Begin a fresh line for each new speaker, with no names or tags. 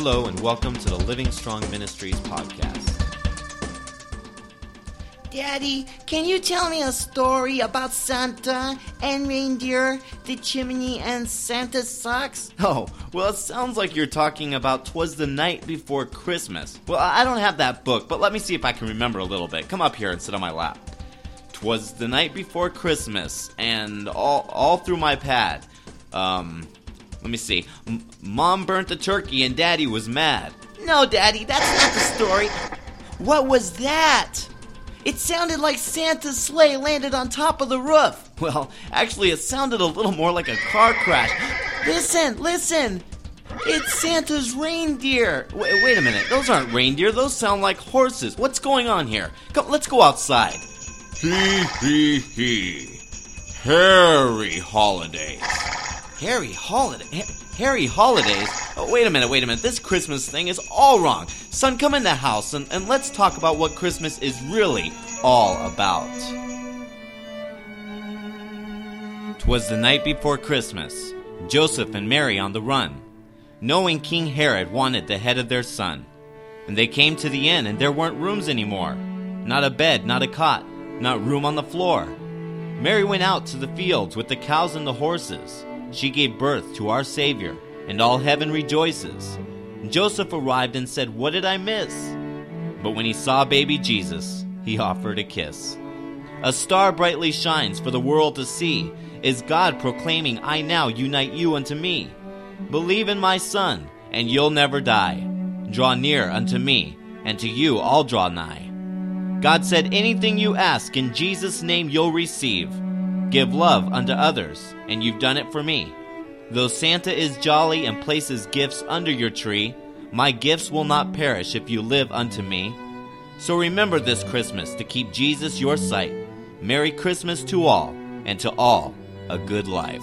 Hello, and welcome to the Living Strong Ministries podcast.
Daddy, can you tell me a story about Santa and reindeer, the chimney, and Santa's socks?
Oh, well, it sounds like you're talking about Twas the Night Before Christmas. Well, I don't have that book, but let me see if I can remember a little bit. Come up here and sit on my lap. Twas the night before Christmas, and all, all through my pad. Um, let me see. M- Mom burnt the turkey, and Daddy was mad.
No, Daddy, that's not the story. What was that? It sounded like Santa's sleigh landed on top of the roof.
Well, actually, it sounded a little more like a car crash.
Listen, listen. It's Santa's reindeer.
Wait, wait a minute. Those aren't reindeer. Those sound like horses. What's going on here? Come, let's go outside. Hee hee hee. Harry Holidays. Harry Holiday. Harry Holidays? Oh, wait a minute, wait a minute. This Christmas thing is all wrong. Son, come in the house and, and let's talk about what Christmas is really all about. Twas the night before Christmas. Joseph and Mary on the run, knowing King Herod wanted the head of their son. And they came to the inn, and there weren't rooms anymore. Not a bed, not a cot, not room on the floor. Mary went out to the fields with the cows and the horses. She gave birth to our Savior, and all heaven rejoices. Joseph arrived and said, What did I miss? But when he saw baby Jesus, he offered a kiss. A star brightly shines for the world to see. Is God proclaiming, I now unite you unto me? Believe in my Son, and you'll never die. Draw near unto me, and to you I'll draw nigh. God said, Anything you ask in Jesus' name you'll receive. Give love unto others, and you've done it for me. Though Santa is jolly and places gifts under your tree, my gifts will not perish if you live unto me. So remember this Christmas to keep Jesus your sight. Merry Christmas to all, and to all a good life.